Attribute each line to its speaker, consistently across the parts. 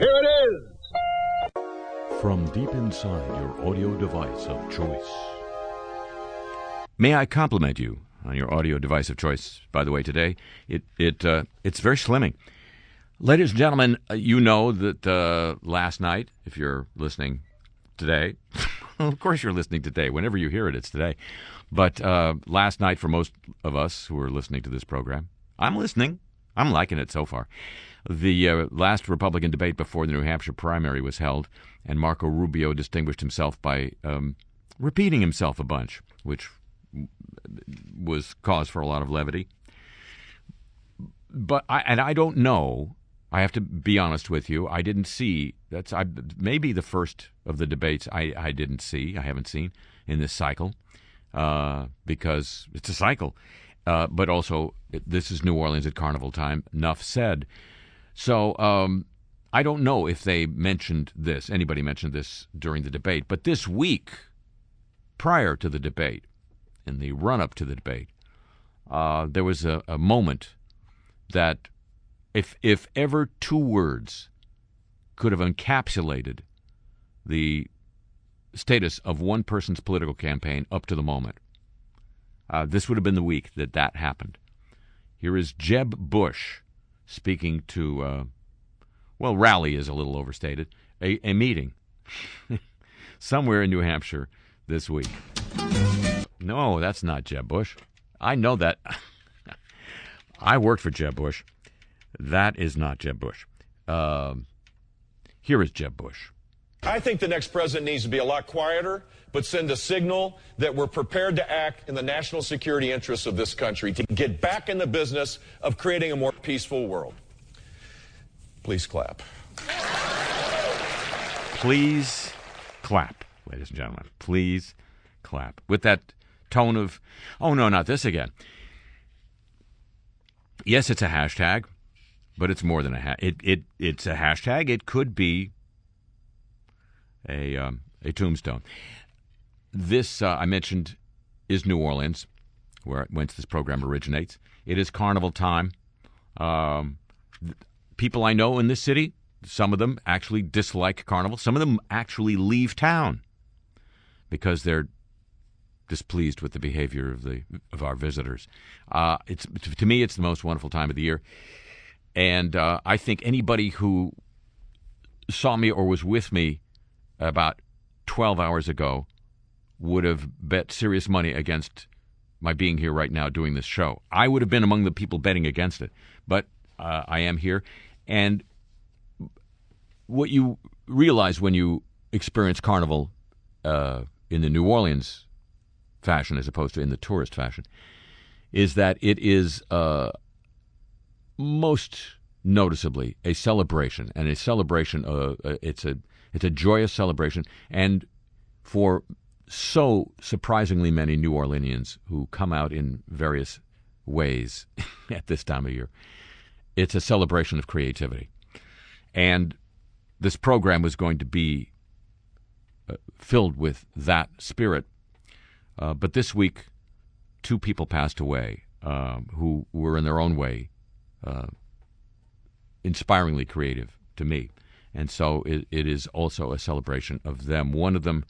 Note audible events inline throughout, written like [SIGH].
Speaker 1: Here it is.
Speaker 2: From deep inside your audio device of choice. May I compliment you on your audio device of choice? By the way, today it it uh, it's very slimming. Ladies and gentlemen, uh, you know that uh, last night, if you're listening today, [LAUGHS] of course you're listening today. Whenever you hear it, it's today. But uh, last night, for most of us who are listening to this program, I'm listening. I'm liking it so far. The uh, last Republican debate before the New Hampshire primary was held, and Marco Rubio distinguished himself by um, repeating himself a bunch, which was cause for a lot of levity. But I, and I don't know. I have to be honest with you. I didn't see that's I, maybe the first of the debates I, I didn't see. I haven't seen in this cycle uh, because it's a cycle. Uh, but also, this is New Orleans at carnival time. Enough said. So um, I don't know if they mentioned this, anybody mentioned this during the debate, but this week, prior to the debate, in the run up to the debate, uh, there was a, a moment that if if ever two words could have encapsulated the status of one person's political campaign up to the moment, uh, this would have been the week that that happened. Here is Jeb Bush speaking to, uh, well, rally is a little overstated, a, a meeting [LAUGHS] somewhere in New Hampshire this week. No, that's not Jeb Bush. I know that. [LAUGHS] I worked for Jeb Bush. That is not Jeb Bush. Uh, here is Jeb Bush.
Speaker 3: I think the next president needs to be a lot quieter, but send a signal that we're prepared to act in the national security interests of this country to get back in the business of creating a more peaceful world. Please clap.
Speaker 2: Please clap, ladies and gentlemen. Please clap. With that tone of, oh no, not this again. Yes, it's a hashtag, but it's more than a ha- it, it it's a hashtag. It could be a um, a tombstone. This uh, I mentioned is New Orleans, where whence this program originates. It is carnival time. Um, people I know in this city, some of them actually dislike carnival. Some of them actually leave town because they're displeased with the behavior of the of our visitors. Uh, it's to me, it's the most wonderful time of the year, and uh, I think anybody who saw me or was with me about 12 hours ago would have bet serious money against my being here right now doing this show. I would have been among the people betting against it, but uh, I am here. And what you realize when you experience Carnival uh, in the New Orleans fashion as opposed to in the tourist fashion is that it is uh, most noticeably a celebration and a celebration. Uh, uh it's a it's a joyous celebration, and for so surprisingly many New Orleanians who come out in various ways [LAUGHS] at this time of year, it's a celebration of creativity. And this program was going to be uh, filled with that spirit. Uh, but this week, two people passed away um, who were in their own way uh, inspiringly creative to me. And so it, it is also a celebration of them. One of them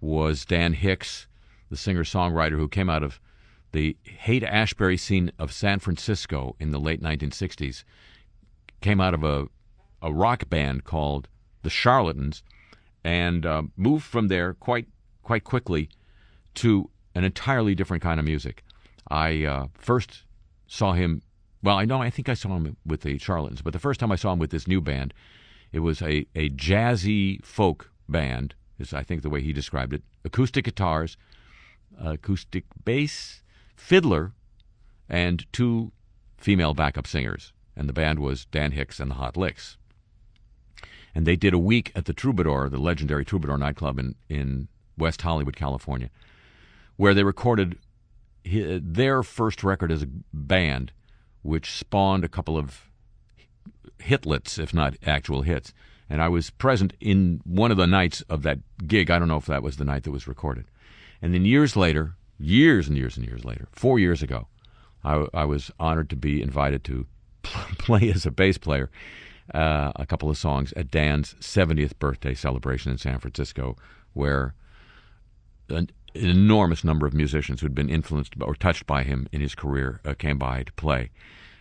Speaker 2: was Dan Hicks, the singer songwriter who came out of the Haight Ashbury scene of San Francisco in the late 1960s, came out of a, a rock band called the Charlatans, and uh, moved from there quite quite quickly to an entirely different kind of music. I uh, first saw him. Well, I know I think I saw him with the Charlatans, but the first time I saw him with this new band, it was a, a jazzy folk band, is I think the way he described it. Acoustic guitars, acoustic bass, fiddler, and two female backup singers. And the band was Dan Hicks and the Hot Licks. And they did a week at the Troubadour, the legendary Troubadour nightclub in, in West Hollywood, California, where they recorded their first record as a band, which spawned a couple of hitlets, if not actual hits. And I was present in one of the nights of that gig. I don't know if that was the night that was recorded. And then years later, years and years and years later, four years ago, I, I was honored to be invited to [LAUGHS] play as a bass player uh, a couple of songs at Dan's 70th birthday celebration in San Francisco, where an, an enormous number of musicians who'd been influenced or touched by him in his career uh, came by to play.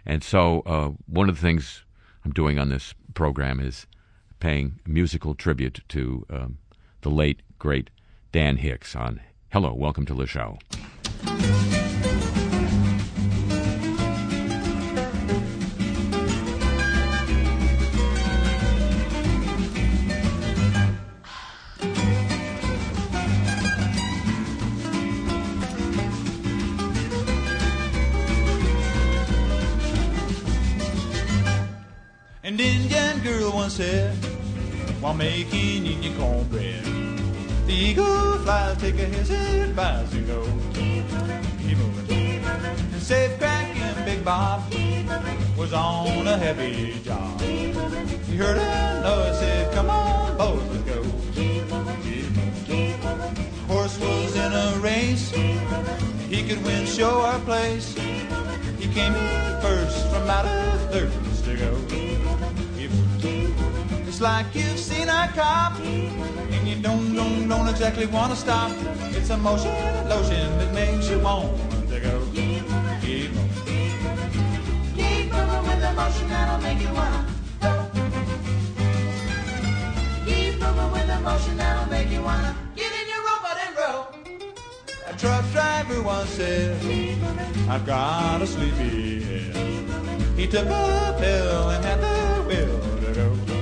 Speaker 2: And so, uh, one of the things I'm doing on this program is paying musical tribute to um, the late, great Dan Hicks on Hello, welcome to the show.
Speaker 4: Girl once said, while making Indian cornbread, the eagle flies, take a his advice and go. Keep moving. Keep moving. And safe cracking Big Bob was on a heavy job. He heard a noise, said, come on, boys, let's go. Keep moving. Horse was in a race. He could win show or place. He came in first from out of thirds to go. It's like you've seen a cop and you don't, don't, don't exactly want to stop. It's a motion, lotion that makes you want to go. Keep moving. Keep moving.
Speaker 5: With the motion that'll make you wanna go. Keep moving with the motion that'll make you wanna get in your robot and roll.
Speaker 4: A truck driver once said, I've got a sleepy head. He took a pill and had the will to go.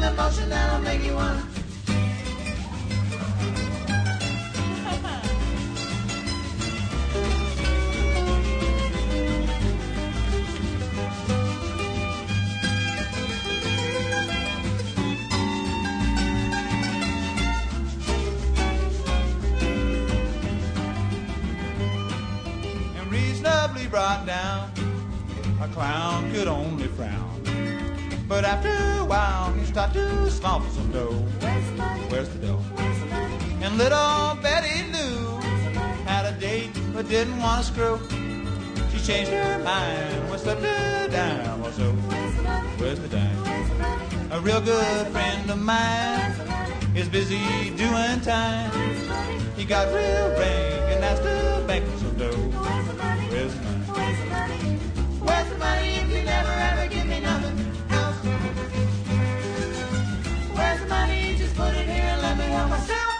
Speaker 5: With motion that'll make you wanna.
Speaker 4: and reasonably brought down. A clown could only frown. But after a while, he started to smell for some dough.
Speaker 5: Where's the money?
Speaker 4: Where's the dough?
Speaker 5: Where's the money?
Speaker 4: And little Betty Lou had a date but didn't want to screw. She changed her mind when slipped her down. Well, so
Speaker 5: Where's the money?
Speaker 4: where's the dime?
Speaker 5: Where's the money?
Speaker 4: A real good friend of mine is busy doing time. He got real rank and asked the bank some dough.
Speaker 5: Where's the money?
Speaker 4: Where's the money?
Speaker 5: Where's the money? Where's the money Just put it here and let me help myself.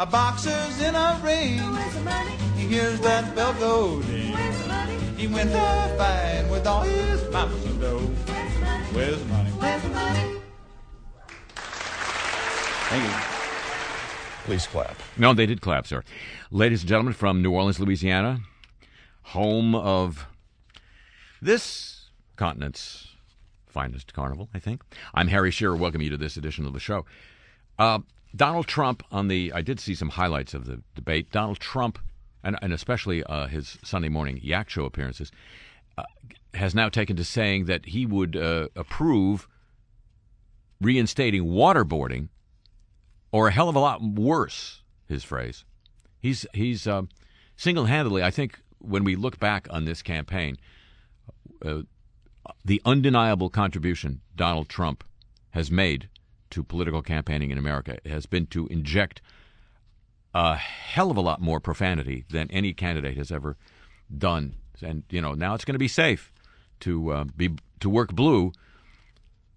Speaker 4: A boxer's in a ring.
Speaker 5: Where's?
Speaker 4: He hears that bell go ding.
Speaker 5: Where's the money?
Speaker 4: He went to fight with all his mouth for some dough.
Speaker 5: Where's the money?
Speaker 4: Where's the money?
Speaker 5: Where's the money?
Speaker 4: Thank you.
Speaker 3: Please clap.
Speaker 2: No, they did clap, sir. Ladies and gentlemen, from New Orleans, Louisiana, home of this continent's finest carnival, I think. I'm Harry Shearer. Welcome you to this edition of the show. Uh, Donald Trump on the. I did see some highlights of the debate. Donald Trump, and, and especially uh, his Sunday morning Yak Show appearances, uh, has now taken to saying that he would uh, approve reinstating waterboarding or a hell of a lot worse. His phrase. He's he's um, single-handedly. I think when we look back on this campaign, uh, the undeniable contribution Donald Trump has made to political campaigning in America has been to inject a hell of a lot more profanity than any candidate has ever done. And you know now it's going to be safe to uh, be to work blue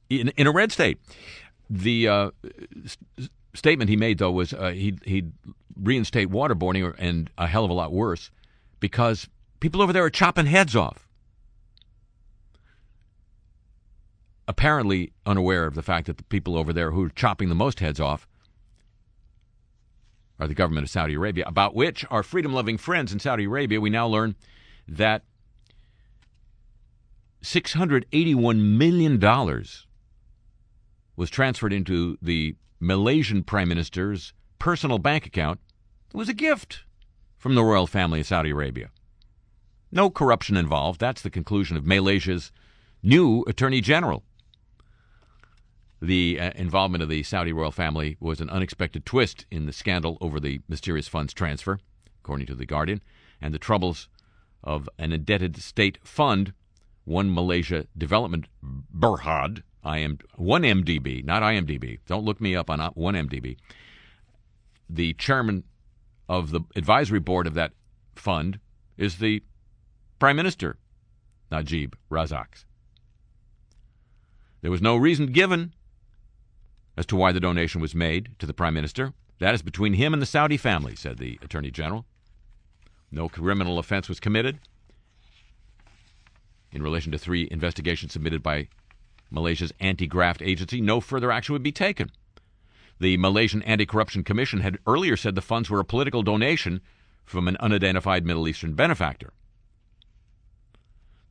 Speaker 2: in in a red state. The uh, s- statement he made though was uh, he he'd reinstate waterboarding or, and a hell of a lot worse because people over there are chopping heads off. Apparently unaware of the fact that the people over there who are chopping the most heads off are the government of Saudi Arabia, about which our freedom loving friends in Saudi Arabia, we now learn that $681 million was transferred into the Malaysian Prime Minister's personal bank account. It was a gift from the royal family of Saudi Arabia. No corruption involved. That's the conclusion of Malaysia's new Attorney General. The uh, involvement of the Saudi royal family was an unexpected twist in the scandal over the mysterious funds transfer, according to The Guardian, and the troubles of an indebted state fund, One Malaysia Development Berhad, I am 1MDB, not IMDb. Don't look me up on 1MDB. The chairman of the advisory board of that fund is the Prime Minister, Najib Razak. There was no reason given as to why the donation was made to the Prime Minister. That is between him and the Saudi family, said the Attorney General. No criminal offense was committed in relation to three investigations submitted by Malaysia's anti graft agency. No further action would be taken. The Malaysian Anti Corruption Commission had earlier said the funds were a political donation from an unidentified Middle Eastern benefactor.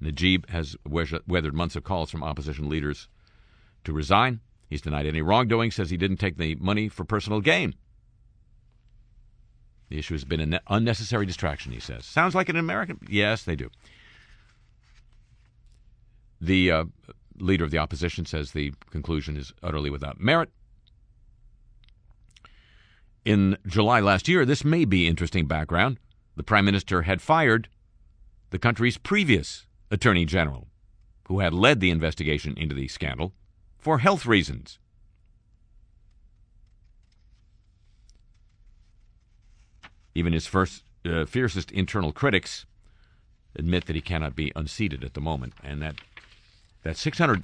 Speaker 2: Najib has weathered months of calls from opposition leaders to resign. He's denied any wrongdoing, says he didn't take the money for personal gain. The issue has been an unnecessary distraction, he says. Sounds like an American. Yes, they do. The uh, leader of the opposition says the conclusion is utterly without merit. In July last year, this may be interesting background. The prime minister had fired the country's previous attorney general, who had led the investigation into the scandal, for health reasons. Even his first, uh, fiercest internal critics admit that he cannot be unseated at the moment, and that that 600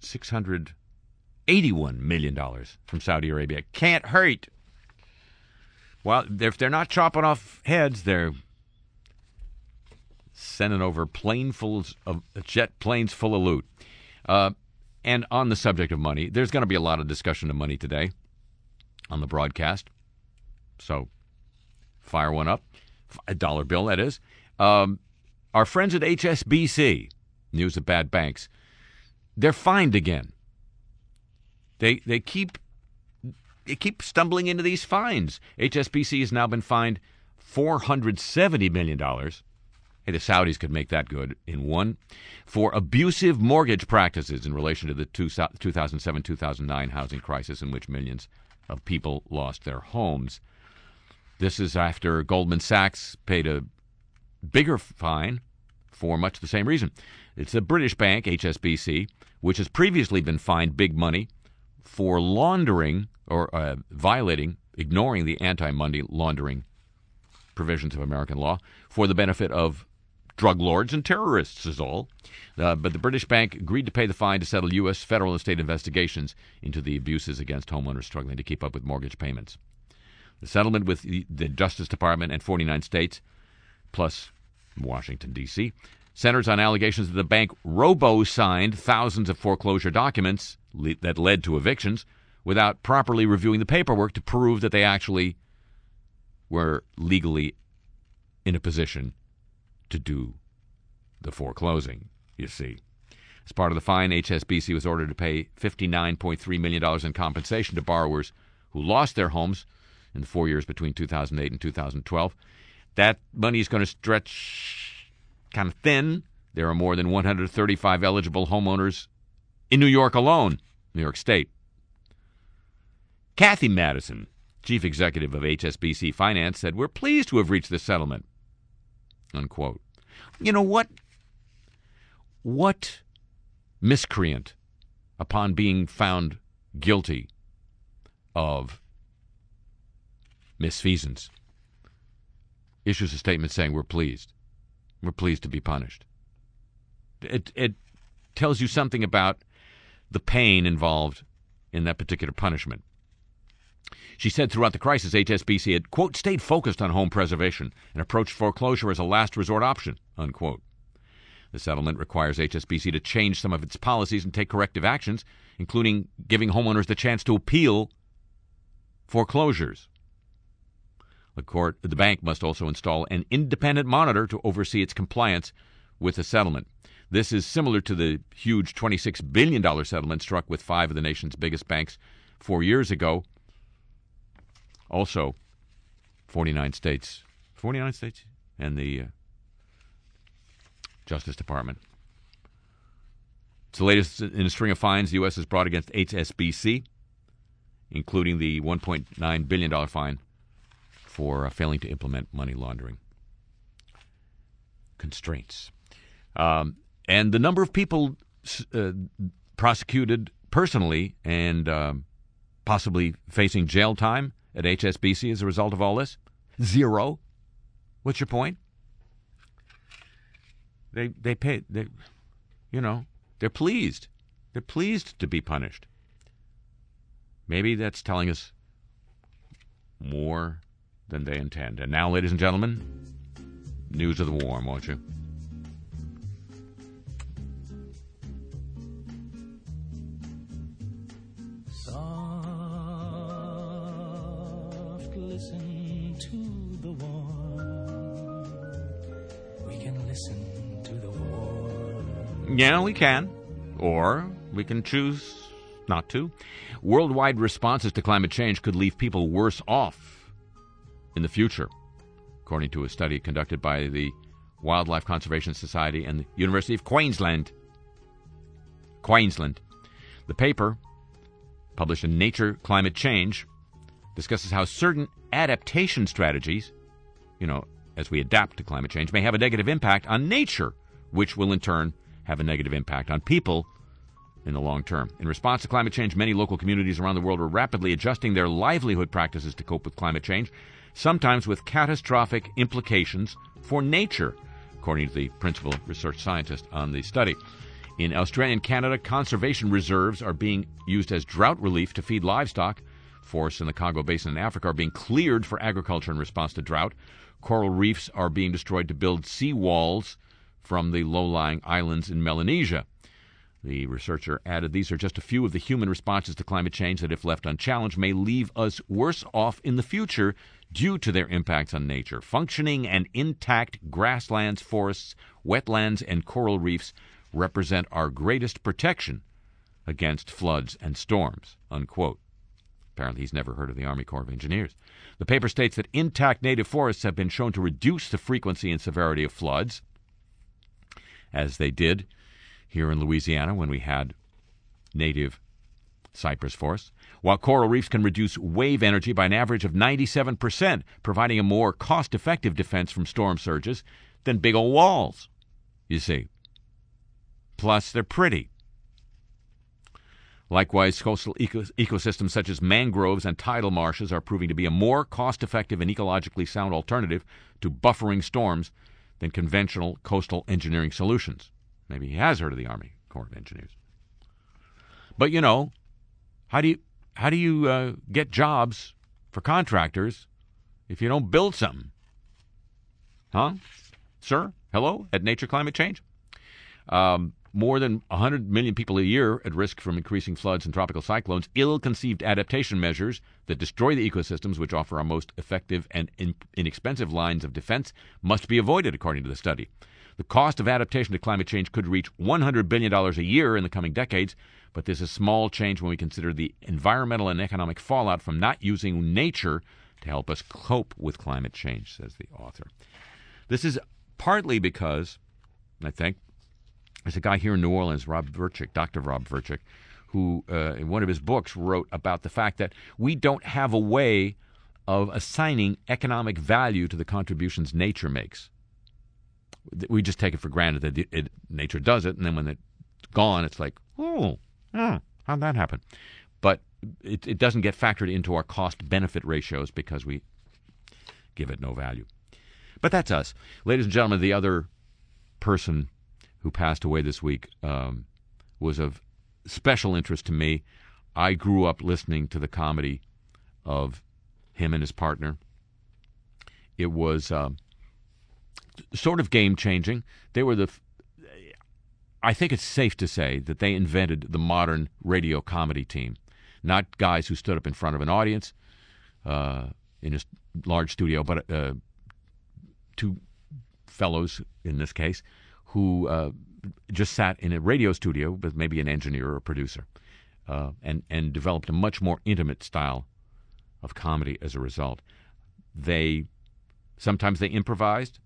Speaker 2: 681 million dollars from Saudi Arabia can't hurt. Well, if they're not chopping off heads, they're sending over planefuls of jet planes full of loot. Uh, and on the subject of money, there's going to be a lot of discussion of money today on the broadcast. So fire one up, a dollar bill, that is. Um, our friends at HSBC, news of bad banks, they're fined again. They they keep they keep stumbling into these fines. HSBC has now been fined four hundred seventy million dollars. Hey, the Saudis could make that good in one for abusive mortgage practices in relation to the 2007 2009 housing crisis, in which millions of people lost their homes. This is after Goldman Sachs paid a bigger fine for much the same reason. It's a British bank, HSBC, which has previously been fined big money for laundering or uh, violating, ignoring the anti money laundering provisions of American law for the benefit of drug lords and terrorists, is all. Uh, but the British bank agreed to pay the fine to settle U.S. federal and state investigations into the abuses against homeowners struggling to keep up with mortgage payments. The settlement with the Justice Department and 49 states, plus Washington, D.C., centers on allegations that the bank robo signed thousands of foreclosure documents le- that led to evictions without properly reviewing the paperwork to prove that they actually were legally in a position to do the foreclosing, you see. As part of the fine, HSBC was ordered to pay $59.3 million in compensation to borrowers who lost their homes in the four years between 2008 and 2012. That money is going to stretch kind of thin. There are more than 135 eligible homeowners in New York alone, New York State. Kathy Madison, chief executive of HSBC Finance, said, We're pleased to have reached this settlement. Unquote. You know what? What miscreant, upon being found guilty of misfeasance, issues a statement saying we're pleased. We're pleased to be punished. It it tells you something about the pain involved in that particular punishment. She said throughout the crisis, HSBC had, quote, stayed focused on home preservation and approached foreclosure as a last resort option, unquote. The settlement requires HSBC to change some of its policies and take corrective actions, including giving homeowners the chance to appeal foreclosures. The court, the bank must also install an independent monitor to oversee its compliance with the settlement. This is similar to the huge $26 billion settlement struck with five of the nation's biggest banks four years ago. Also, 49 states, 49 states, and the uh, Justice Department. It's the latest in a string of fines the U.S. has brought against HSBC, including the $1.9 billion fine for uh, failing to implement money laundering constraints. Um, and the number of people uh, prosecuted personally and um, possibly facing jail time at HSBC as a result of all this? Zero. What's your point? They they pay they, you know, they're pleased. They're pleased to be punished. Maybe that's telling us more than they intend. And now, ladies and gentlemen, news of the warm, won't you?
Speaker 6: Listen to the warm. We can listen to the warm.
Speaker 2: Yeah, we can. Or we can choose not to. Worldwide responses to climate change could leave people worse off in the future, according to a study conducted by the Wildlife Conservation Society and the University of Queensland. Queensland. The paper, published in Nature Climate Change, discusses how certain adaptation strategies, you know, as we adapt to climate change, may have a negative impact on nature, which will in turn have a negative impact on people in the long term. In response to climate change, many local communities around the world are rapidly adjusting their livelihood practices to cope with climate change, sometimes with catastrophic implications for nature, according to the principal research scientist on the study. In Australia and Canada, conservation reserves are being used as drought relief to feed livestock. Forests in the Congo Basin in Africa are being cleared for agriculture in response to drought. Coral reefs are being destroyed to build sea walls from the low lying islands in Melanesia. The researcher added these are just a few of the human responses to climate change that, if left unchallenged, may leave us worse off in the future due to their impacts on nature. Functioning and intact grasslands, forests, wetlands, and coral reefs represent our greatest protection against floods and storms. Unquote. Apparently, he's never heard of the Army Corps of Engineers. The paper states that intact native forests have been shown to reduce the frequency and severity of floods, as they did here in Louisiana when we had native cypress forests, while coral reefs can reduce wave energy by an average of 97%, providing a more cost effective defense from storm surges than big old walls, you see. Plus, they're pretty. Likewise, coastal eco- ecosystems such as mangroves and tidal marshes are proving to be a more cost effective and ecologically sound alternative to buffering storms than conventional coastal engineering solutions. Maybe he has heard of the Army Corps of Engineers. But you know, how do you how do you uh, get jobs for contractors if you don't build something? Huh, sir? Hello at Nature Climate Change. Um, more than 100 million people a year at risk from increasing floods and tropical cyclones, ill conceived adaptation measures that destroy the ecosystems which offer our most effective and in- inexpensive lines of defense must be avoided, according to the study. The cost of adaptation to climate change could reach $100 billion a year in the coming decades, but this is small change when we consider the environmental and economic fallout from not using nature to help us cope with climate change, says the author. This is partly because, I think, there's a guy here in New Orleans, Rob Verchick, Dr. Rob Verchick, who, uh, in one of his books, wrote about the fact that we don't have a way of assigning economic value to the contributions nature makes. We just take it for granted that it, it, nature does it, and then when it's gone, it's like, oh, oh how'd that happen? But it, it doesn't get factored into our cost benefit ratios because we give it no value. But that's us. Ladies and gentlemen, the other person who passed away this week um, was of special interest to me. I grew up listening to the comedy of him and his partner. It was uh, sort of game changing. They were the. I think it's safe to say that they invented the modern radio comedy team. Not guys who stood up in front of an audience uh, in a large studio, but uh, two fellows in this case who uh, just sat in a radio studio with maybe an engineer or producer, uh, and and developed a much more intimate style of comedy as a result. They sometimes they improvised,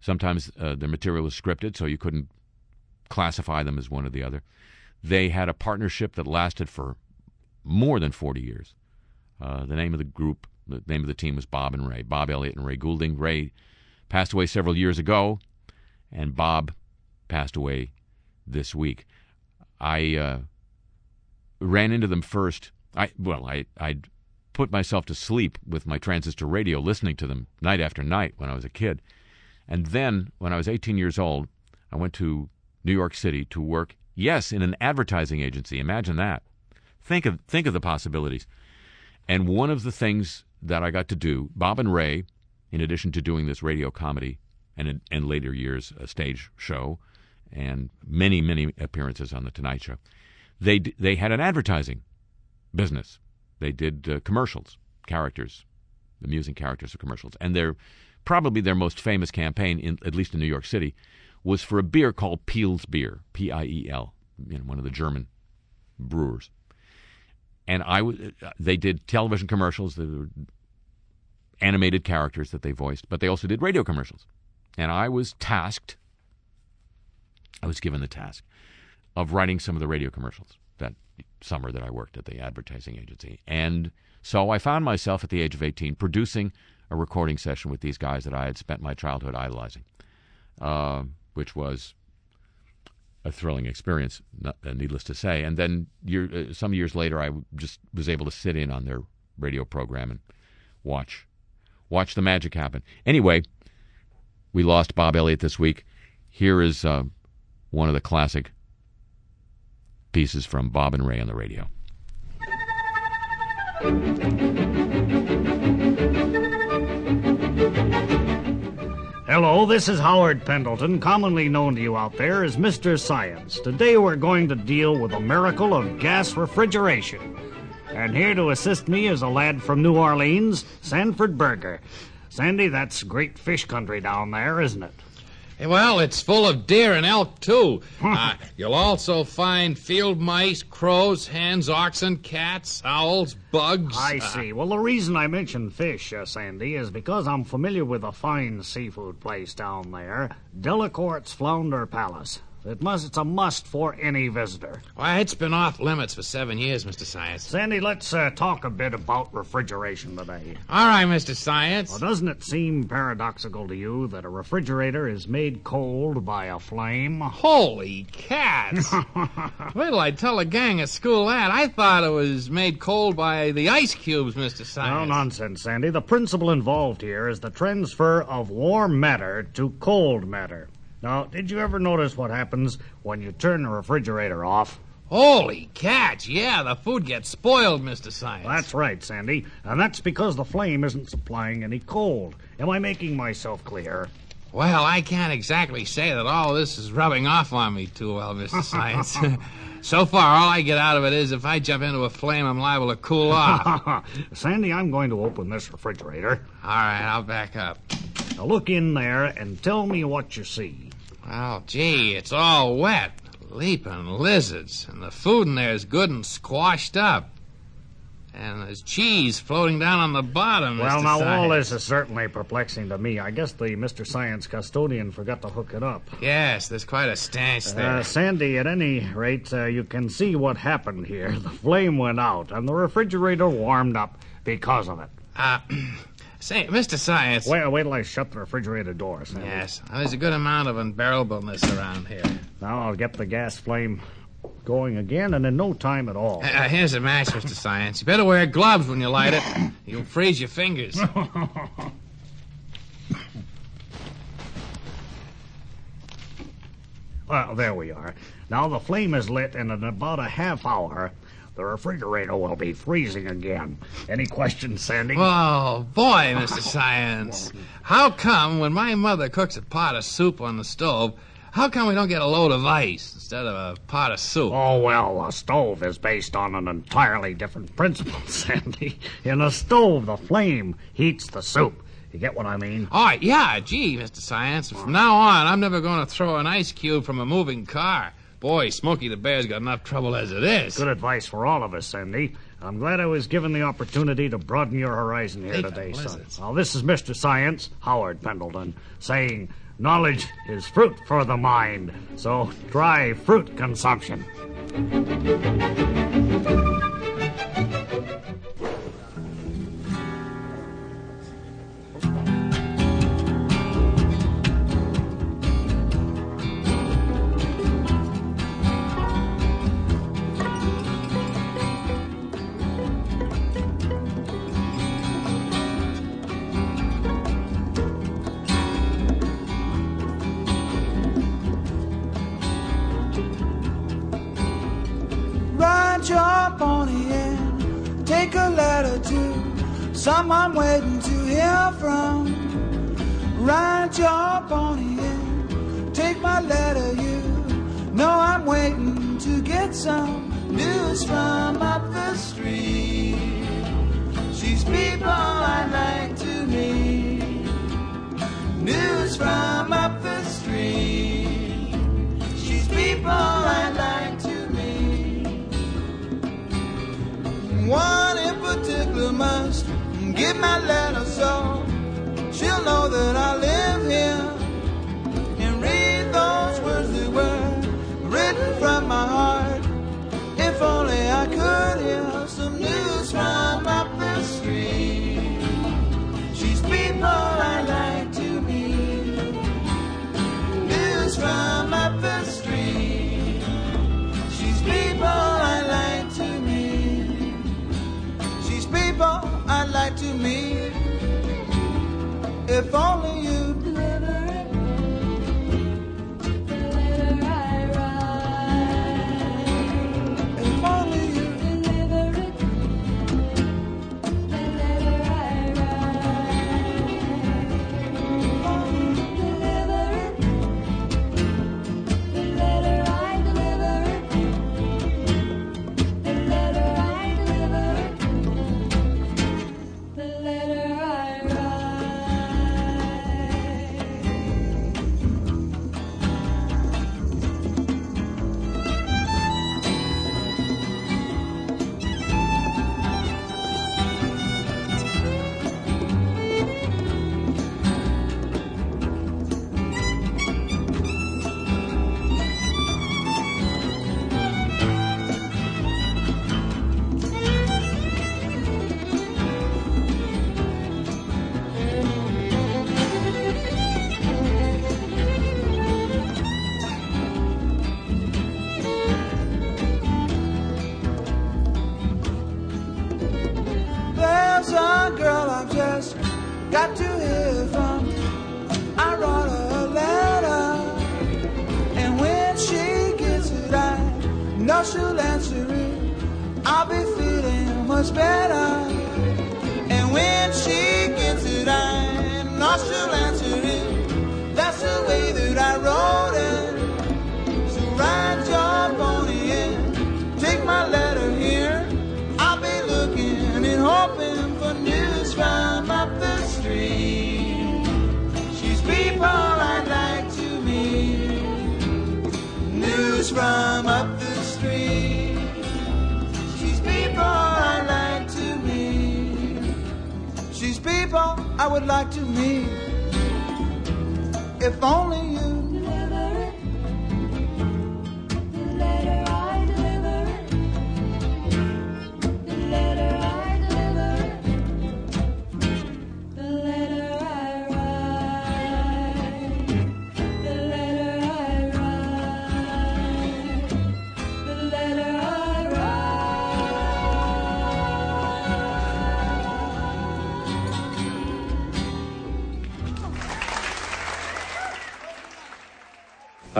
Speaker 2: sometimes uh, their material was scripted, so you couldn't classify them as one or the other. They had a partnership that lasted for more than forty years. Uh, the name of the group, the name of the team was Bob and Ray, Bob Elliott and Ray Goulding. Ray passed away several years ago and Bob passed away this week. I uh, ran into them first. I well, I I'd put myself to sleep with my transistor radio, listening to them night after night when I was a kid, and then when I was 18 years old, I went to New York City to work. Yes, in an advertising agency. Imagine that. Think of think of the possibilities. And one of the things that I got to do, Bob and Ray, in addition to doing this radio comedy and in, in later years a stage show and many many appearances on the Tonight Show, they they had an advertising business. They did uh, commercials, characters, amusing characters of commercials, and their probably their most famous campaign, in, at least in New York City, was for a beer called Piel's Beer, P-I-E-L, you know, one of the German brewers. And I w- they did television commercials, were animated characters that they voiced, but they also did radio commercials. And I was tasked, I was given the task of writing some of the radio commercials that summer that I worked at the advertising agency. And so I found myself at the age of 18 producing a recording session with these guys that I had spent my childhood idolizing, uh, which was a thrilling experience, not, uh, needless to say. And then year, uh, some years later, I just was able to sit in on their radio program and watch watch the magic happen. Anyway, we lost Bob Elliott this week. Here is uh, one of the classic pieces from Bob and Ray on the radio.
Speaker 7: Hello, this is Howard Pendleton, commonly known to you out there as Mr. Science. Today we're going to deal with the miracle of gas refrigeration. And here to assist me is a lad from New Orleans, Sanford Berger. Sandy, that's great fish country down there, isn't it?
Speaker 8: Well, it's full of deer and elk, too. uh, you'll also find field mice, crows, hens, oxen, cats, owls, bugs.
Speaker 7: I
Speaker 8: uh,
Speaker 7: see. Well, the reason I mention fish, uh, Sandy, is because I'm familiar with a fine seafood place down there, Delacorte's Flounder Palace. It must, it's a must for any visitor.
Speaker 8: Why, it's been off limits for seven years, Mr. Science.
Speaker 7: Sandy, let's uh, talk a bit about refrigeration today.
Speaker 8: All right, Mr. Science.
Speaker 7: Well, doesn't it seem paradoxical to you that a refrigerator is made cold by a flame?
Speaker 8: Holy cats! [LAUGHS] Wait till I tell a gang at school that. I thought it was made cold by the ice cubes, Mr. Science.
Speaker 7: No nonsense, Sandy. The principle involved here is the transfer of warm matter to cold matter. Now, did you ever notice what happens when you turn the refrigerator off?
Speaker 8: Holy cats! Yeah, the food gets spoiled, Mr. Science.
Speaker 7: That's right, Sandy. And that's because the flame isn't supplying any cold. Am I making myself clear?
Speaker 8: Well, I can't exactly say that all this is rubbing off on me too well, Mr. [LAUGHS] Science. [LAUGHS] so far, all I get out of it is if I jump into a flame, I'm liable to cool off. [LAUGHS]
Speaker 7: Sandy, I'm going to open this refrigerator.
Speaker 8: all right, I'll back up.
Speaker 7: Now look in there and tell me what you see.
Speaker 8: Well, gee, it's all wet. Leaping lizards. And the food in there is good and squashed up. And there's cheese floating down on the bottom.
Speaker 7: Well,
Speaker 8: Mr.
Speaker 7: now all this is certainly perplexing to me. I guess the Mr. Science custodian forgot to hook it up.
Speaker 8: Yes, there's quite a stench there.
Speaker 7: Uh, Sandy, at any rate, uh, you can see what happened here. [LAUGHS] The flame went out, and the refrigerator warmed up because of it.
Speaker 8: Uh, [CLEARS THROAT] say, Mr. Science.
Speaker 7: Wait, wait till I shut the refrigerator door.
Speaker 8: Yes, there's a good amount of unbearableness around here.
Speaker 7: Now I'll get the gas flame going again, and in no time at all.
Speaker 8: Uh, here's a match, Mr. Science. You better wear gloves when you light it. [LAUGHS] You'll freeze your fingers. [LAUGHS]
Speaker 7: Well, there we are. Now the flame is lit, and in about a half hour, the refrigerator will be freezing again. Any questions, Sandy?
Speaker 8: Oh, boy, Mr. Science. How come when my mother cooks a pot of soup on the stove, how come we don't get a load of ice instead of a pot of soup?
Speaker 7: Oh, well, a stove is based on an entirely different principle, [LAUGHS] Sandy. In a stove, the flame heats the soup. You get what I mean?
Speaker 8: Oh, yeah, gee, Mr. Science. From now on, I'm never going to throw an ice cube from a moving car. Boy, Smokey the Bear's got enough trouble as it is.
Speaker 7: Good advice for all of us, Sandy. I'm glad I was given the opportunity to broaden your horizon here today, son. Now, this is Mr. Science, Howard Pendleton, saying knowledge is fruit for the mind. So try fruit consumption.
Speaker 4: From. Ride your pony and take my letter, you know I'm waiting to get some news from up the street. She's people I like to meet. News from up the street. She's people I like to meet. One particular must. Get my letter so she'll know that I live here to meet. From up the street. She's people I'd like to meet. She's people I would like to meet. If only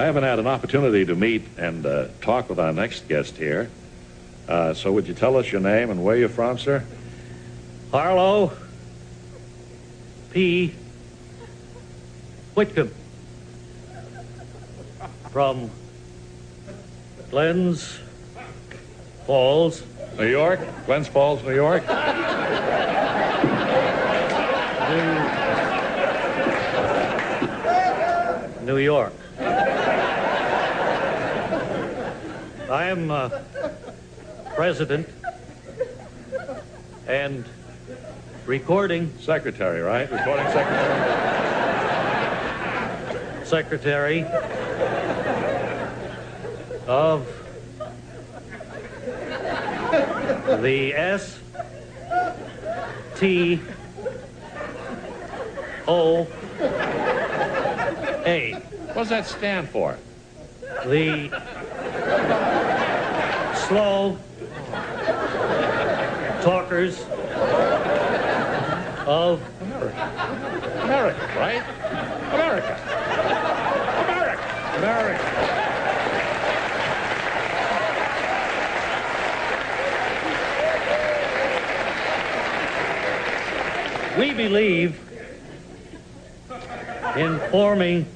Speaker 4: I
Speaker 9: haven't had an opportunity to meet and uh, talk with our next guest here. Uh, so would you tell us your name and where you're from, sir?
Speaker 10: Harlow P. Whitcomb from Glens Falls,
Speaker 9: New York? Glens Falls, New York?
Speaker 10: New York. I am uh, president and recording
Speaker 9: Secretary, right? Recording secretary?
Speaker 10: secretary of the S T O A.
Speaker 9: What does that stand for?
Speaker 10: The slow talkers of
Speaker 9: America, America, right? America. America. America.
Speaker 10: We believe in forming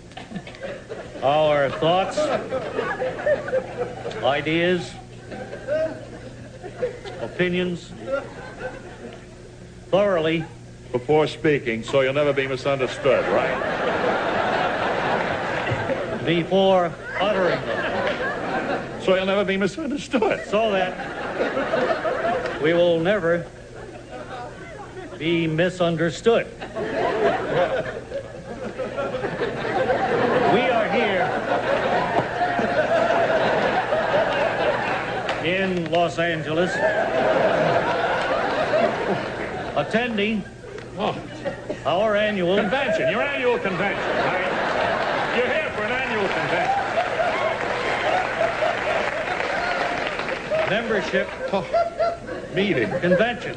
Speaker 10: our thoughts, ideas, opinions thoroughly
Speaker 9: Before speaking, so you'll never be misunderstood, right?
Speaker 10: before uttering them,
Speaker 9: So you'll never be misunderstood.
Speaker 10: so that we will never be misunderstood. We are here in Los Angeles attending our annual
Speaker 9: Convention, your annual convention, right? You're here for an annual convention.
Speaker 10: membership
Speaker 9: Meeting.
Speaker 10: convention.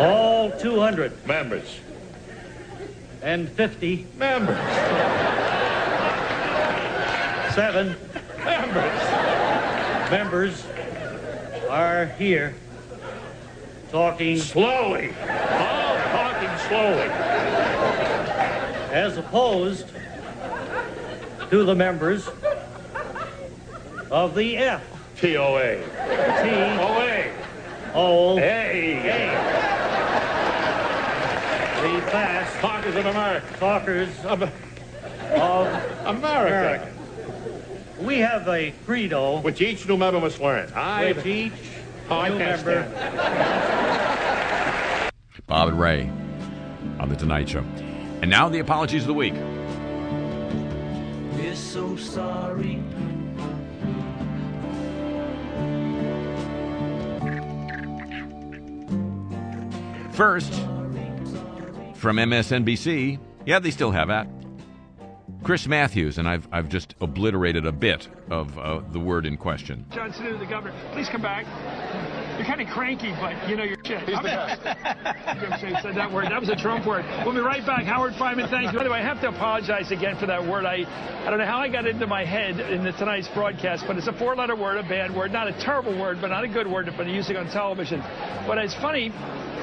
Speaker 10: All 200
Speaker 9: Members.
Speaker 10: and 50
Speaker 9: Members.
Speaker 10: seven
Speaker 9: Members.
Speaker 10: Members are here talking
Speaker 9: Slowly. All talking slowly.
Speaker 10: as opposed to the members of the F
Speaker 9: TOA.
Speaker 10: T
Speaker 9: OA.
Speaker 10: O
Speaker 9: Hey.
Speaker 10: the fast
Speaker 9: Talkers of America.
Speaker 10: talkers
Speaker 9: Of
Speaker 10: of
Speaker 9: America.
Speaker 10: America. We have a credo
Speaker 9: Which each new member must learn. I,
Speaker 10: which each
Speaker 9: Oh, I
Speaker 10: new
Speaker 9: can't
Speaker 10: member
Speaker 2: Bob and Ray on The Tonight Show. And now the apologies of the week.
Speaker 6: We're so sorry.
Speaker 2: First, from MSNBC, yeah, they still have that. Chris Matthews, and I've, I've just obliterated a bit of uh, the word in question.
Speaker 11: John Sununu, the governor, please come back. You're kind of cranky, but you know your shit. He's the best. [LAUGHS] I'm sure you said that word. That was a Trump word. We'll be right back. Howard Fineman, thank you. By the way, I have to apologize again for that word. I, I don't know how I got into my head in the, tonight's broadcast, but it's a four-letter word, a bad word, not a terrible word, but not a good word, but using on television. But it's funny,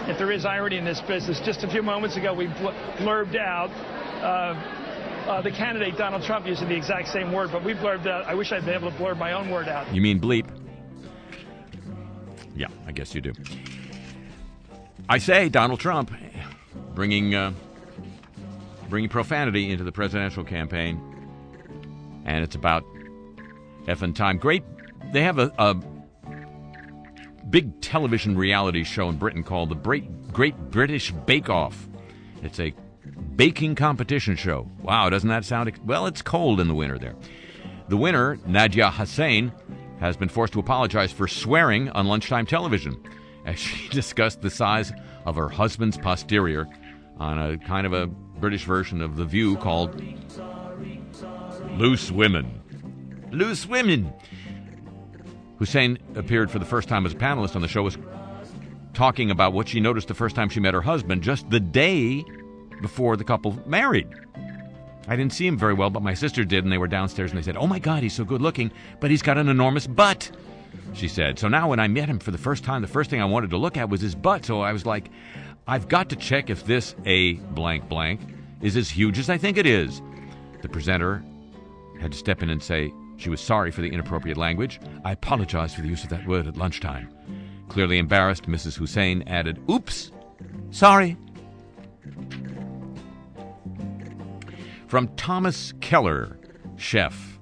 Speaker 11: if there is irony in this business. Just a few moments ago, we bl- blurbed out. Uh, uh, the candidate Donald Trump using the exact same word, but we blurred out. I wish I'd been able to blur my own word out.
Speaker 2: You mean bleep? Yeah, I guess you do. I say Donald Trump bringing uh, bringing profanity into the presidential campaign, and it's about effing time. Great, they have a, a big television reality show in Britain called the Great Great British Bake Off. It's a baking competition show. Wow, doesn't that sound ex- well? It's cold in the winter there. The winner, Nadiya Hussain, has been forced to apologize for swearing on lunchtime television [LAUGHS] as she discussed the size of her husband's posterior on a kind of a British version of The View called Loose Women. Loose Women. Hussain appeared for the first time as a panelist on the show, was talking about what she noticed the first time she met her husband just the day before the couple married. I didn't see him very well, but my sister did, and they were downstairs and they said, Oh my God, he's so good looking, but he's got an enormous butt, she said. So now when I met him for the first time, the first thing I wanted to look at was his butt. So I was like, I've got to check if this A blank blank is as huge as I think it is. The presenter had to step in and say she was sorry for the inappropriate language. I apologize for the use of that word at lunchtime. Clearly embarrassed, Mrs. Hussain added, Oops, sorry. From Thomas Keller, chef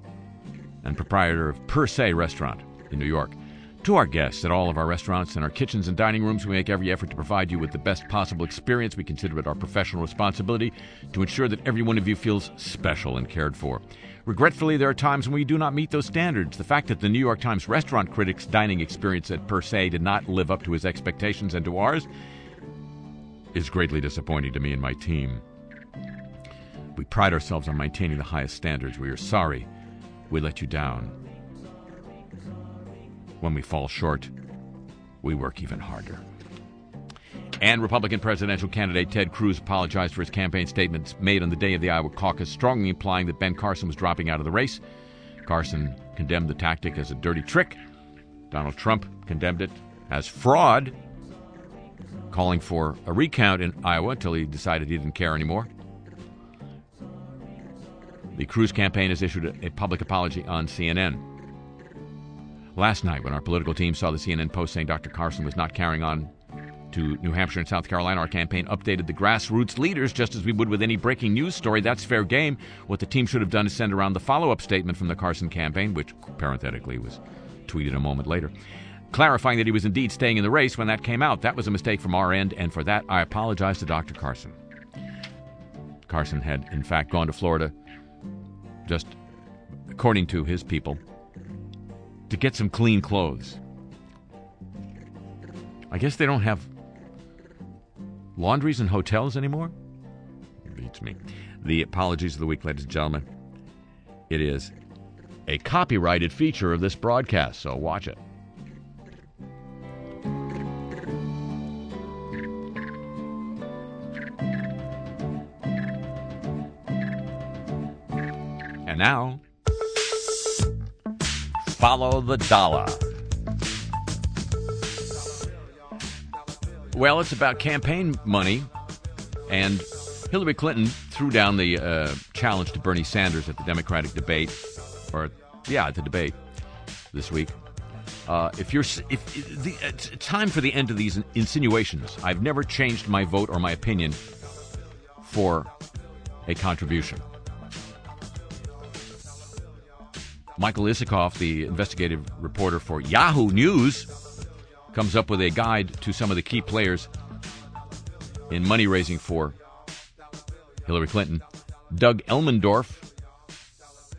Speaker 2: and proprietor of Per Se Restaurant in New York. To our guests at all of our restaurants and our kitchens and dining rooms, we make every effort to provide you with the best possible experience. We consider it our professional responsibility to ensure that every one of you feels special and cared for. Regretfully, there are times when we do not meet those standards. The fact that the New York Times restaurant critic's dining experience at Per Se did not live up to his expectations and to ours is greatly disappointing to me and my team. We pride ourselves on maintaining the highest standards. We are sorry we let you down. When we fall short, we work even harder. And Republican presidential candidate Ted Cruz apologized for his campaign statements made on the day of the Iowa caucus, strongly implying that Ben Carson was dropping out of the race. Carson condemned the tactic as a dirty trick. Donald Trump condemned it as fraud. calling for a recount in Iowa until he decided he didn't care anymore. The Cruz campaign has issued a, public apology on CNN. Last night, when our political team saw the CNN post saying Dr. Carson was not carrying on to New Hampshire and South Carolina, our campaign updated the grassroots leaders just as we would with any breaking news story. That's fair game. What the team should have done is send around the follow up statement from the Carson campaign, which parenthetically was tweeted a moment later, clarifying that he was indeed staying in the race when that came out. That was a mistake from our end, and for that I apologize to Dr. Carson. Carson had, in fact, gone to Florida just according to his people, to get some clean clothes. I guess they don't have laundries in hotels anymore? Beats me. The apologies of the week, ladies and gentlemen. It is a copyrighted feature of this broadcast, so watch it. Now, follow the dollar. Well, it's about campaign money, and Hillary Clinton threw down the uh, challenge to Bernie Sanders at the Democratic debate, or yeah, at the debate this week. Uh, if you're, if the, it's time for the end of these insinuations. I've never changed my vote or my opinion for a contribution. Michael Isikoff, the investigative reporter for Yahoo News, comes up with a guide to some of the key players in money raising for Hillary Clinton. Doug Elmendorf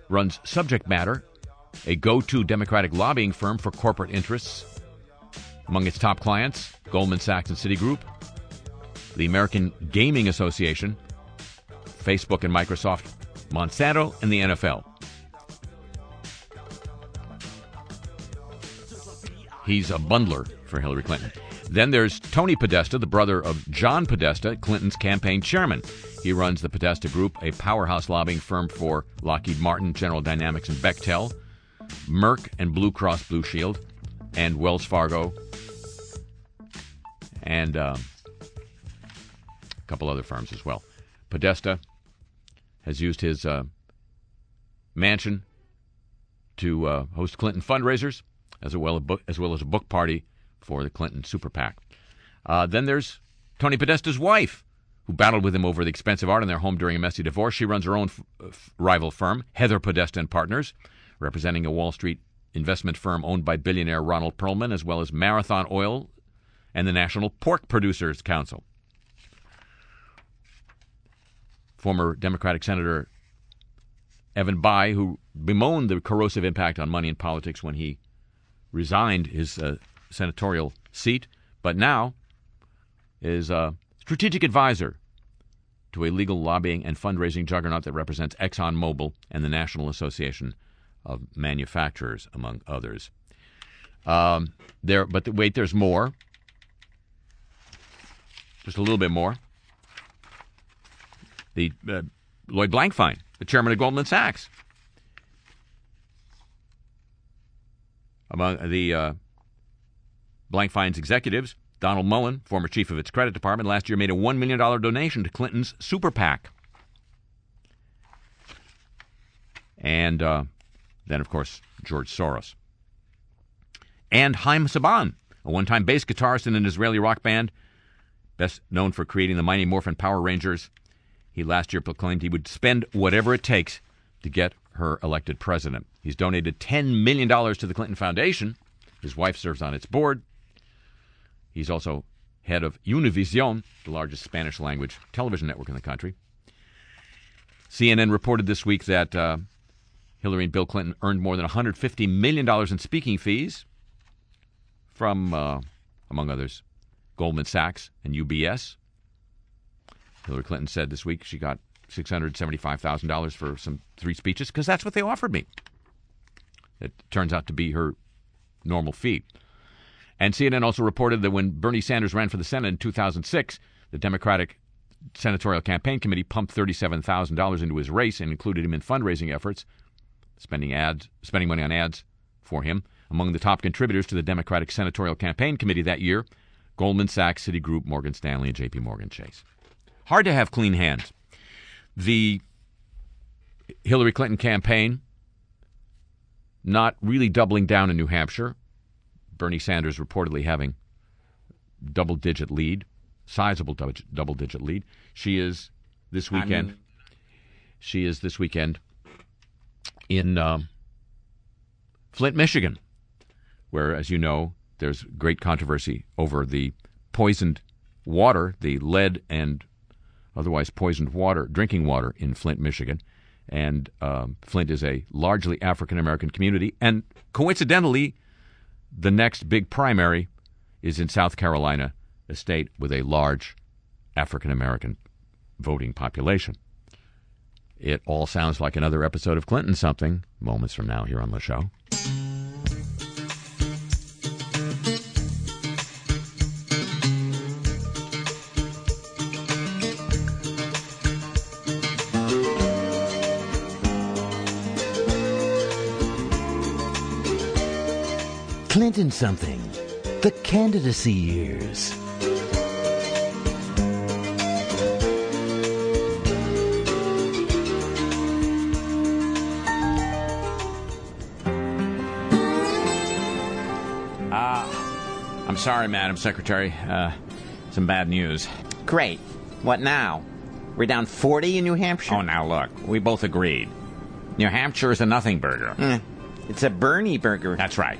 Speaker 2: runs Subject Matter, a go to Democratic lobbying firm for corporate interests. Among its top clients, Goldman Sachs and Citigroup, the American Gaming Association, Facebook and Microsoft, Monsanto, and the NFL. He's a bundler for Hillary Clinton. Then there's Tony Podesta, the brother of John Podesta, Clinton's campaign chairman. He runs the Podesta Group, a powerhouse lobbying firm for Lockheed Martin, General Dynamics, and Bechtel, Merck and Blue Cross Blue Shield, and Wells Fargo, and uh, a couple other firms as well. Podesta has used his uh, mansion to uh, host Clinton fundraisers as well, as well as a book party for the Clinton super PAC. Uh, then there's Tony Podesta's wife, who battled with him over the expensive art in their home during a messy divorce. She runs her own f- f- rival firm, Heather Podesta and Partners, representing a Wall Street investment firm owned by billionaire Ronald Perelman, as well as Marathon Oil and the National Pork Producers Council. Former Democratic Senator Evan Bayh, who bemoaned the corrosive impact on money in politics when he resigned his uh, senatorial seat, but now is a strategic advisor to a legal lobbying and fundraising juggernaut that represents ExxonMobil and the National Association of Manufacturers, among others. Um, there, but the, wait, there's more. Just a little bit more. The uh, Lloyd Blankfein, the chairman of Goldman Sachs, among the uh, Blankfein's executives, Donald Mullen, former chief of its credit department, last year made a $1 million donation to Clinton's super PAC. And uh, then, of course, George Soros. And Haim Saban, a one time bass guitarist in an Israeli rock band, best known for creating the Mighty Morphin Power Rangers. He last year proclaimed he would spend whatever it takes to get her elected president. He's donated $10 million to the Clinton Foundation. His wife serves on its board. He's also head of Univision, the largest Spanish language television network in the country. CNN reported this week that uh, Hillary and Bill Clinton earned more than $150 million in speaking fees from, uh, among others, Goldman Sachs and UBS. Hillary Clinton said this week she got $675,000 for some three speeches because that's what they offered me. It turns out to be her normal fee. And CNN also reported that when Bernie Sanders ran for the Senate in 2006, the Democratic Senatorial Campaign Committee pumped $37,000 into his race and included him in fundraising efforts, spending ads, spending money on ads for him. Among the top contributors to the Democratic Senatorial Campaign Committee that year, Goldman Sachs, Citigroup, Morgan Stanley, and JP Morgan Chase. Hard to have clean hands. The Hillary Clinton campaign not really doubling down in New Hampshire. Bernie Sanders reportedly having double digit lead, sizable double digit lead. She is this weekend.
Speaker 12: mean-
Speaker 2: she is this weekend in um, Flint, Michigan, where, as you know, there's great controversy over the poisoned water, the lead and otherwise poisoned water, drinking water in Flint, Michigan. And um, Flint is a largely African American community. And coincidentally, the next big primary is in South Carolina, a state with a large African American voting population. It all sounds like another episode of Clinton something moments from now here on the show.
Speaker 12: Clinton something. The candidacy years.
Speaker 13: Ah, I'm sorry, Madam Secretary. Uh, some bad news.
Speaker 14: Great. What now? We're down 40 in New Hampshire?
Speaker 13: Oh, now look, we both agreed. New Hampshire is a nothing burger.
Speaker 14: Mm, it's a Bernie burger.
Speaker 13: That's right.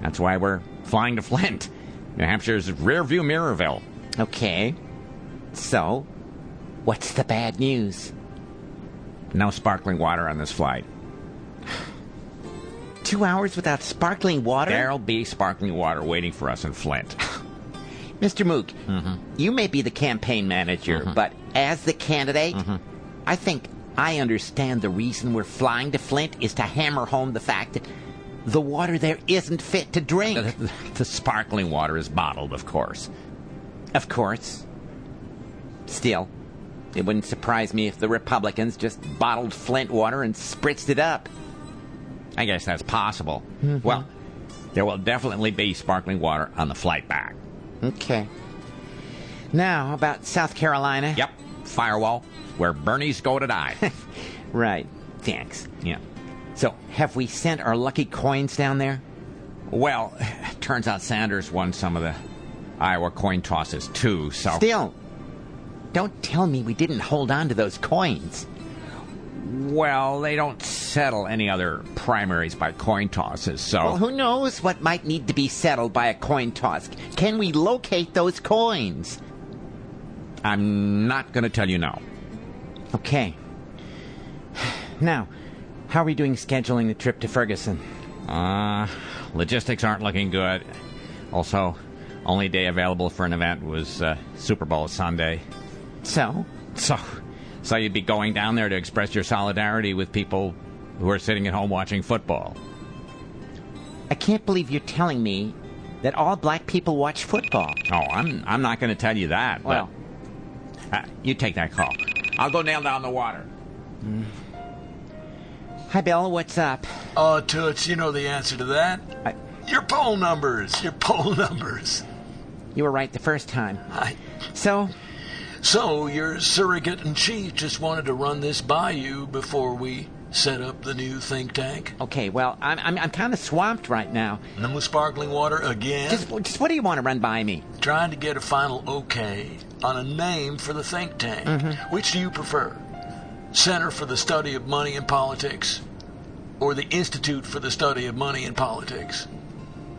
Speaker 13: That's why we're flying to Flint. New Hampshire's rearview mirrorville.
Speaker 14: Okay. So, what's the bad news?
Speaker 13: No sparkling water on this flight. [SIGHS]
Speaker 14: Two hours without sparkling water?
Speaker 13: There'll be sparkling water waiting for us in Flint. [SIGHS]
Speaker 14: Mr. Mook, mm-hmm. you may be the campaign manager, mm-hmm. but as the candidate, mm-hmm. I think I understand the reason we're flying to Flint is to hammer home the fact that the water there isn't fit to drink.
Speaker 13: The, the sparkling water is bottled, of course.
Speaker 14: Of course. Still, it wouldn't surprise me if the Republicans just bottled Flint water and spritzed it up.
Speaker 13: I guess that's possible. Mm-hmm. Well, there will definitely be sparkling water on the flight back.
Speaker 14: Okay. Now, about South Carolina.
Speaker 13: Yep, firewall, where Bernie's go to die. [LAUGHS]
Speaker 14: Right. Thanks.
Speaker 13: yeah.
Speaker 14: So, have we sent our lucky coins down there?
Speaker 13: Well, [SIGHS] turns out Sanders won some of the Iowa coin tosses too, so.
Speaker 14: Still, don't tell me we didn't hold on to those coins.
Speaker 13: Well, they don't settle any other primaries by coin tosses, so.
Speaker 14: Well, who knows what might need to be settled by a coin toss? Can we locate those coins?
Speaker 13: I'm not going to tell you no.
Speaker 14: Okay. [SIGHS] Now, how are we doing scheduling the trip to Ferguson?
Speaker 13: Uh, logistics aren't looking good. Also, only day available for an event was uh, Super Bowl Sunday.
Speaker 14: So?
Speaker 13: So, so you'd be going down there to express your solidarity with people who are sitting at home watching football.
Speaker 14: I can't believe you're telling me that all black people watch football.
Speaker 13: Oh, I'm I'm not going to tell you that.
Speaker 14: Well,
Speaker 13: but, uh, you take that call. I'll go nail down the water.
Speaker 14: Hi, Bill. What's up?
Speaker 15: Oh, Toots, you know the answer to that.
Speaker 14: I,
Speaker 15: Your poll numbers. Your poll [LAUGHS] numbers.
Speaker 14: you were right the first time.
Speaker 15: I,
Speaker 14: So,
Speaker 15: so, your surrogate in chief just wanted to run this by you before we set up the new think tank.
Speaker 14: okay, well, I'm I'm, I'm kind of swamped right now.
Speaker 15: No sparkling water again.
Speaker 14: Just just what do you want to run by me?
Speaker 15: trying to get a final okay on a name for the think tank. Mm-hmm. Which do you prefer? Center for the Study of Money and Politics or the Institute for the Study of Money and Politics?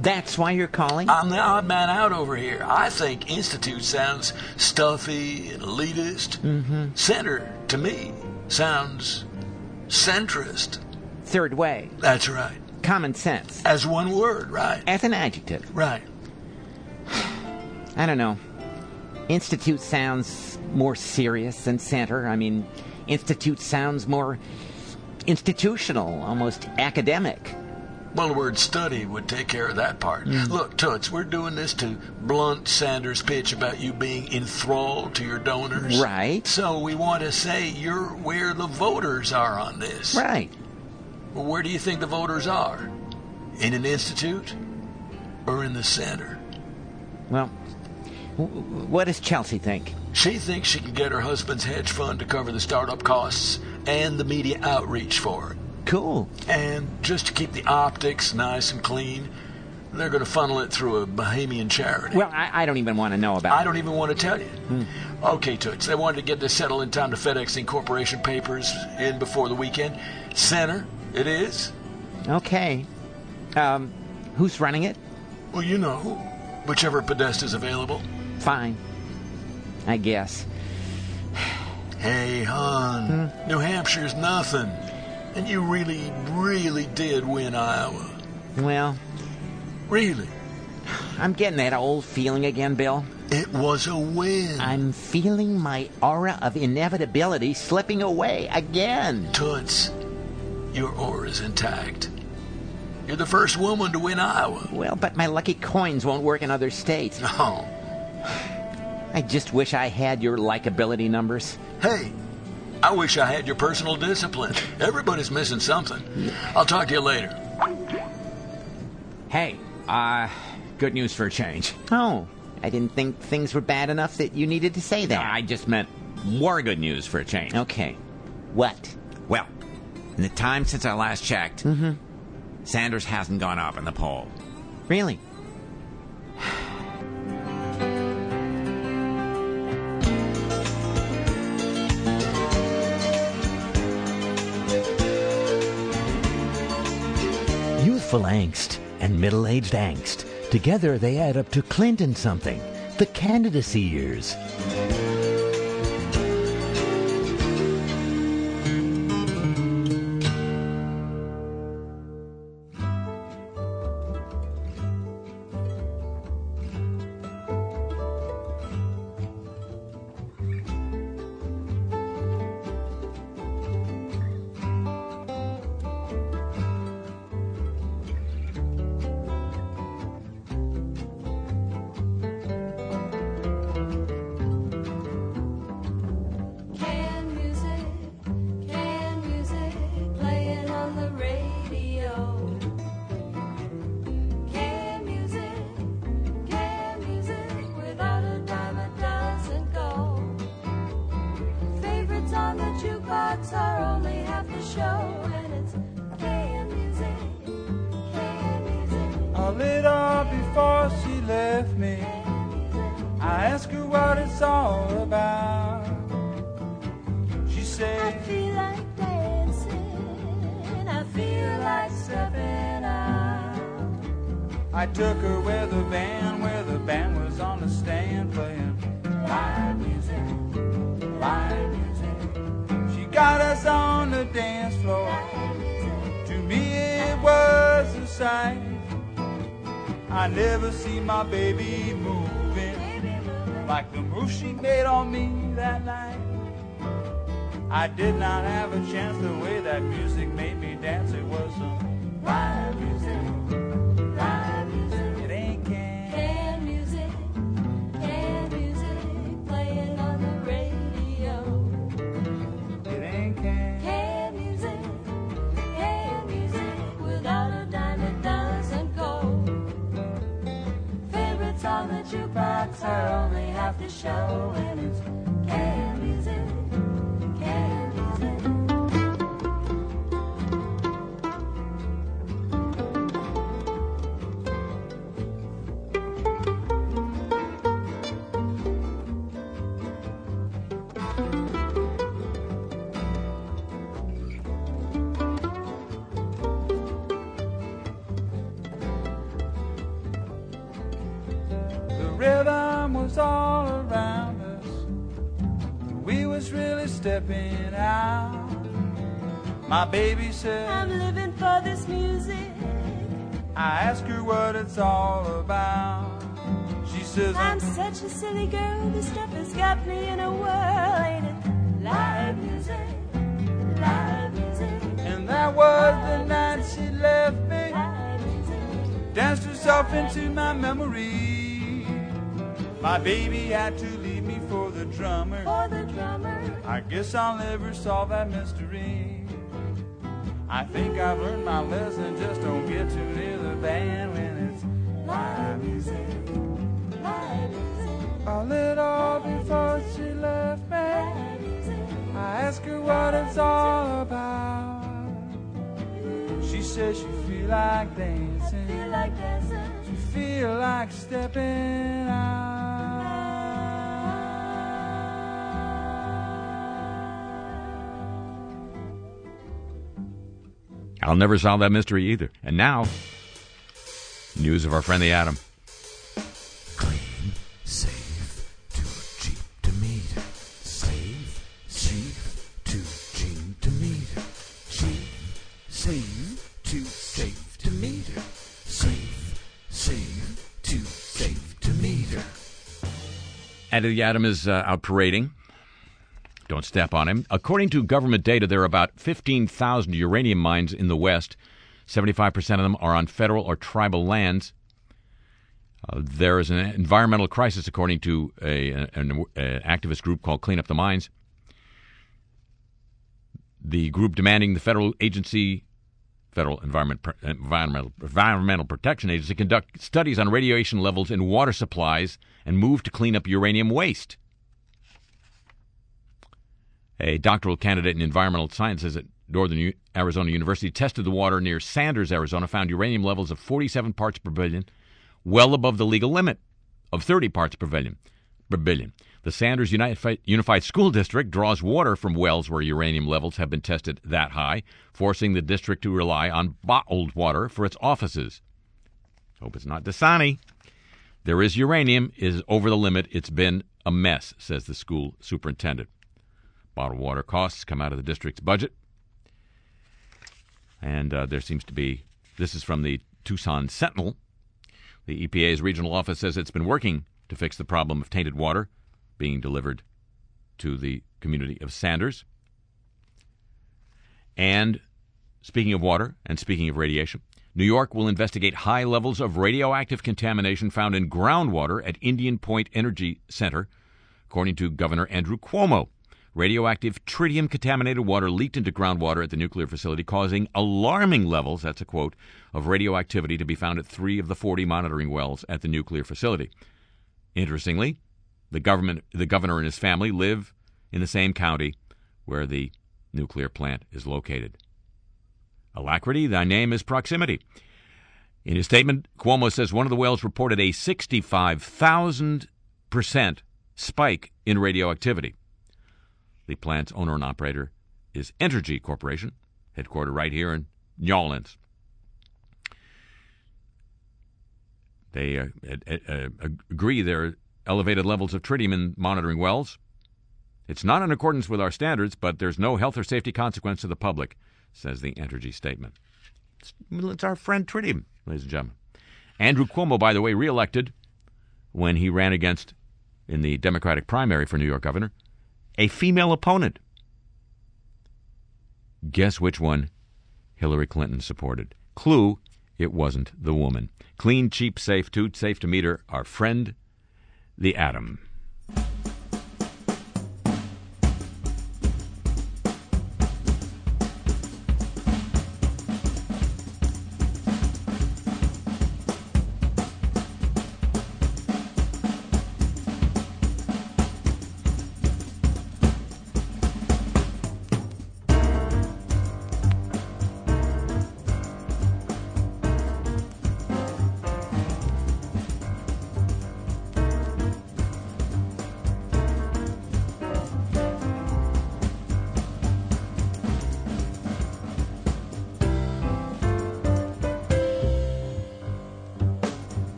Speaker 14: That's why you're calling?
Speaker 15: I'm the odd man out over here. I think Institute sounds stuffy and elitist. Mm-hmm. Center, to me, sounds centrist.
Speaker 14: Third way.
Speaker 15: That's right.
Speaker 14: Common sense.
Speaker 15: As one word, right?
Speaker 14: As an adjective.
Speaker 15: Right.
Speaker 14: I don't know. Institute sounds more serious than center. I mean, institute sounds more institutional, almost academic.
Speaker 15: Well, the word study would take care of that part. Mm. Look, Toots, we're doing this to blunt Sanders' pitch about you being enthralled to your donors.
Speaker 14: Right.
Speaker 15: So we want to say you're where the voters are on this.
Speaker 14: Right.
Speaker 15: Well, where do you think the voters are? In an institute or in the center?
Speaker 14: Well, What does Chelsea think?
Speaker 15: She thinks she can get her husband's hedge fund to cover the startup costs and the media outreach for it.
Speaker 14: Cool.
Speaker 15: And just to keep the optics nice and clean, they're going to funnel it through a Bahamian charity.
Speaker 14: Well, I, I don't even want to know about
Speaker 15: I don't even want to tell you. Okay, Toots, they wanted to get this settled in time to FedEx Incorporation papers in before the weekend. Center, it is.
Speaker 14: Okay. Um, who's running it?
Speaker 15: Well, you know, whichever Podesta's available.
Speaker 14: Fine. I guess.
Speaker 15: Hey, hon, hmm? New Hampshire's nothing. And you really, really did win Iowa.
Speaker 14: Well,
Speaker 15: Really?
Speaker 14: I'm getting that old feeling again, Bill.
Speaker 15: It was a win.
Speaker 14: I'm feeling my aura of inevitability slipping away again.
Speaker 15: Toots, your aura's intact. You're the first woman to win Iowa.
Speaker 14: Well, but my lucky coins won't work in other states.
Speaker 15: No.
Speaker 14: I just wish I had your likability numbers.
Speaker 15: Hey, I wish I had your personal discipline. Everybody's missing something. I'll talk to you later.
Speaker 13: Hey, uh, good news for a change.
Speaker 14: Oh, I didn't think things were bad enough that you needed to say that.
Speaker 13: I just meant more good news for a change.
Speaker 14: Okay. What?
Speaker 13: Well, in the time since I last checked,
Speaker 14: Mm-hmm.
Speaker 13: Sanders hasn't gone up in the poll.
Speaker 14: Really?
Speaker 12: Youthful angst and middle aged angst. Together they add up to Clinton something. The candidacy years.
Speaker 16: Are only half the show, and it's can music, can music.
Speaker 4: A little before she left me, I asked her what it's all about. She said, I
Speaker 16: feel like dancing, I feel like stepping out.
Speaker 4: I took her where the band, where the band was on the stand playing live music, got us on the dance floor. To me it was a sight. I never see my baby moving like the move she made on me that night. I did not have a chance the way that music made me dance. It was some live music,
Speaker 16: jukebox are only half the show, and it's
Speaker 4: stepping out. My baby said,
Speaker 16: I'm living for this music.
Speaker 4: I ask her what it's all about. She says,
Speaker 16: I'm such a silly girl. This stuff has got me in a whirl, ain't it? Live music, live music.
Speaker 4: and that was the night she left me. Danced herself into my memory. My baby had to for the drummer.
Speaker 16: For the drummer.
Speaker 4: I guess I'll never solve that mystery. I think I've learned my lesson. Just don't get too near the band when it's live music.
Speaker 16: Live music.
Speaker 4: a little before she left me. I asked her what it's all about. She says she feel like dancing. She feel like stepping out.
Speaker 2: I'll never solve that mystery either. And now, news of our friend the Atom.
Speaker 6: Safe, too cheap to meter. Safe, cheap, too cheap to meter. Cheap, safe, too safe to meter. Safe, safe, too safe to meter.
Speaker 2: And the Atom is uh, out parading. Don't step on him. According to government data, there are about 15,000 uranium mines in the West. 75% of them are on federal or tribal lands. Uh, there is an environmental crisis, according to a, an, an activist group called Clean Up the Mines. The group demanding the federal agency, Federal Environment, Environmental, Environmental Protection Agency, conduct studies on radiation levels in water supplies and move to clean up uranium waste. A doctoral candidate in environmental sciences at Northern U- Arizona University tested the water near Sanders, Arizona, found uranium levels of 47 parts per billion, well above the legal limit of 30 parts per billion. Per billion. The Sanders Unified, School District draws water from wells where uranium levels have been tested that high, forcing the district to rely on bottled water for its offices. Hope it's not Dasani. There is uranium, is over the limit. It's been a mess, says the school superintendent. Bottled water costs come out of the district's budget. And uh, there seems to be, this is from the Tucson Sentinel. The EPA's regional office says it's been working to fix the problem of tainted water being delivered to the community of Sanders. And speaking of water and speaking of radiation, New York will investigate high levels of radioactive contamination found in groundwater at Indian Point Energy Center, according to Governor Andrew Cuomo. Radioactive tritium contaminated water leaked into groundwater at the nuclear facility, causing alarming levels, that's a quote, of radioactivity to be found at three of the 40 monitoring wells at the nuclear facility. Interestingly, the government, the governor and his family live in the same county where the nuclear plant is located. Alacrity, thy name is proximity. In his statement, Cuomo says one of the wells reported a 65,000% spike in radioactivity. The plant's owner and operator is Entergy Corporation, headquartered right here in New Orleans. They uh, uh, agree there are elevated levels of tritium in monitoring wells. It's not in accordance with our standards, but there's no health or safety consequence to the public, says the Entergy statement. It's, it's our friend tritium, ladies and gentlemen. Andrew Cuomo, by the way, reelected when he ran against in the Democratic primary for New York governor a female opponent. Guess which one Hillary Clinton supported? Clue, it wasn't the woman. Clean, cheap, safe, toot, safe to meet her, our friend, the atom.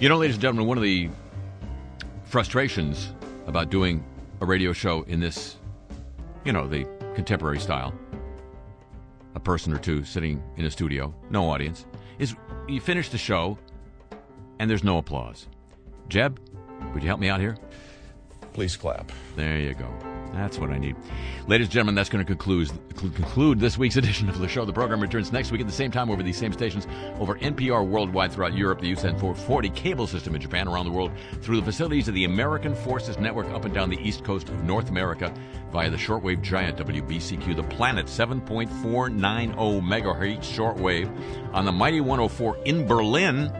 Speaker 2: You know, ladies and gentlemen, one of the frustrations about doing a radio show in this, you know, the contemporary style, a person or two sitting in a studio, no audience, is you finish the show and there's no applause. Jeb, would you help me out here?
Speaker 3: Please clap.
Speaker 2: There you go. That's what I need. Ladies and gentlemen, that's going to conclude, conclude this week's edition of the show. The program returns next week at the same time over these same stations over NPR worldwide throughout Europe, the USEN 440 cable system in Japan, around the world through the facilities of the American Forces Network up and down the east coast of North America via the shortwave giant WBCQ, the planet 7.490 megahertz shortwave on the mighty 104 in Berlin.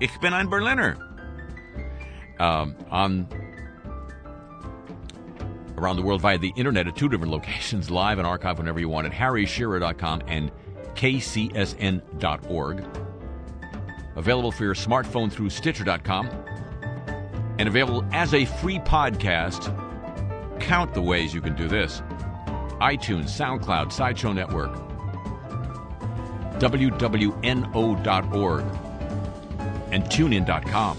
Speaker 2: Ich bin ein Berliner. Um, on around the world via the internet at two different [LAUGHS] locations, live and archive whenever you want at harryshearer.com and kcsn.org. Available for your smartphone through Stitcher.com and available as a free podcast. Count the ways you can do this iTunes, SoundCloud, Sideshow Network, WWNO.org, and TuneIn.com.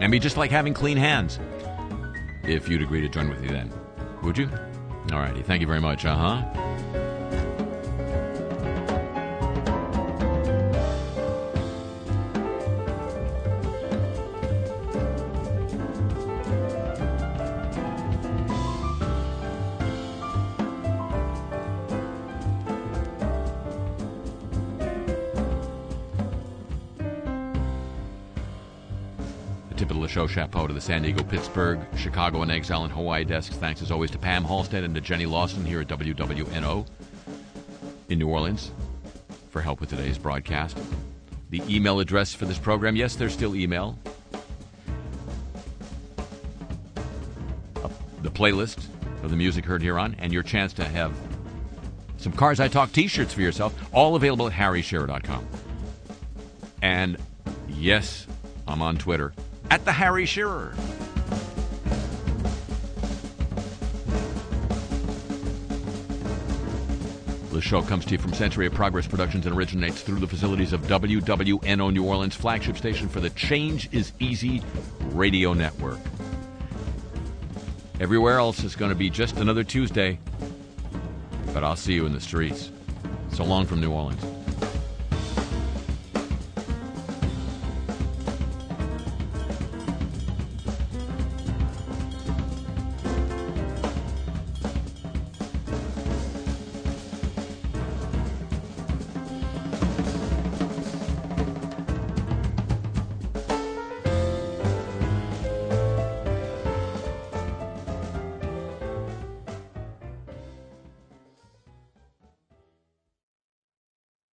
Speaker 2: And be just like having clean hands. If you'd agree to join with me then. Would you? All righty. Thank you very much. Uh huh. The show, chapeau to the San Diego, Pittsburgh, Chicago, and Exile and Hawaii desks. Thanks as always to Pam Halstead and to Jenny Lawson here at WWNO in New Orleans for help with today's broadcast. The email address for this program, yes, there's still email. The playlist of the music heard here on, and your chance to have some Cars I Talk t shirts for yourself, all available at harryshearer.com. And yes, I'm on Twitter at the Harry Shearer. The show comes to you from Century of Progress Productions and originates through the facilities of WWNO New Orleans, flagship station for the Change is Easy radio network. Everywhere else is going to be just another Tuesday, but I'll see you in the streets. So long from New Orleans.